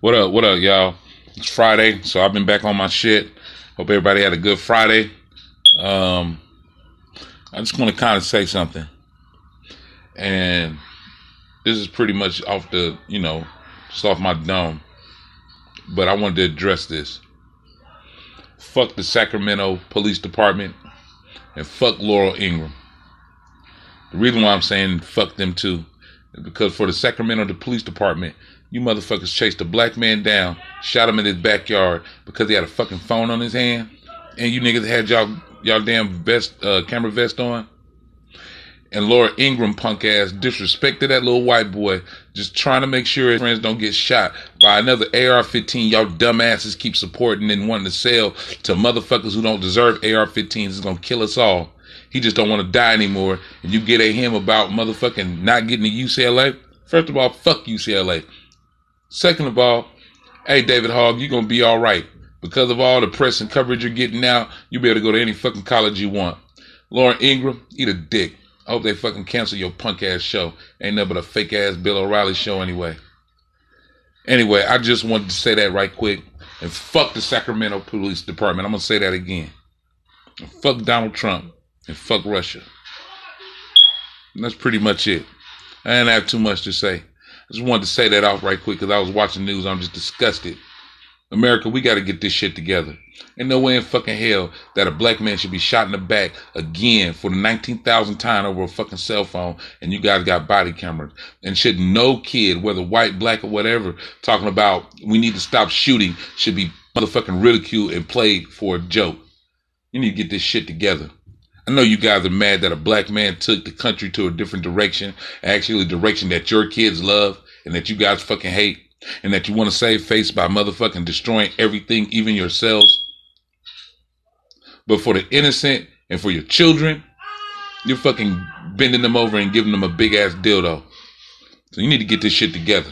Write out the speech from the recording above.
What up? What up, y'all? It's Friday, so I've been back on my shit. Hope everybody had a good Friday. Um, I just want to kind of say something, and this is pretty much off the, you know, just off my dome. But I wanted to address this. Fuck the Sacramento Police Department, and fuck Laurel Ingraham. The reason why I'm saying fuck them too because for the Sacramento Police Department, you motherfuckers chased a black man down, shot him in his backyard because he had a fucking phone on his hand, and you niggas had y'all y'all damn vest uh, camera vest on. And Laura Ingraham punk ass disrespected that little white boy, just trying to make sure his friends don't get shot by another AR-15. Y'all dumbasses keep supporting and wanting to sell to motherfuckers who don't deserve AR-15s. It's gonna kill us all. He just don't want to die anymore. And you get at him about motherfucking not getting to UCLA. First of all, fuck UCLA. Second of all, hey David Hogg, you're gonna be all right. Because of all the press and coverage you're getting now, you'll be able to go to any fucking college you want. Lauren Ingraham, eat a dick. I hope they fucking cancel your punk ass show. Ain't nothing but a fake ass Bill O'Reilly show anyway. Anyway, I just wanted to say that right quick. And fuck the Sacramento Police Department. I'm gonna say that again. And fuck Donald Trump. And fuck Russia. And that's pretty much it. I didn't have too much to say. I just wanted to say that off right quick because I was watching news. I'm just disgusted. America, we got to get this shit together. Ain't no way in fucking hell that a black man should be shot in the back again for the 19,000th time over a fucking cell phone and you guys got body cameras. And should no kid, whether white, black, or whatever, talking about we need to stop shooting should be motherfucking ridiculed and played for a joke. You need to get this shit together. I know you guys are mad that a black man took the country to a different direction, actually a direction that your kids love and that you guys fucking hate, and that you want to save face by motherfucking destroying everything, even yourselves. But for the innocent and for your children, you're fucking bending them over and giving them a big ass dildo. So you need to get this shit together.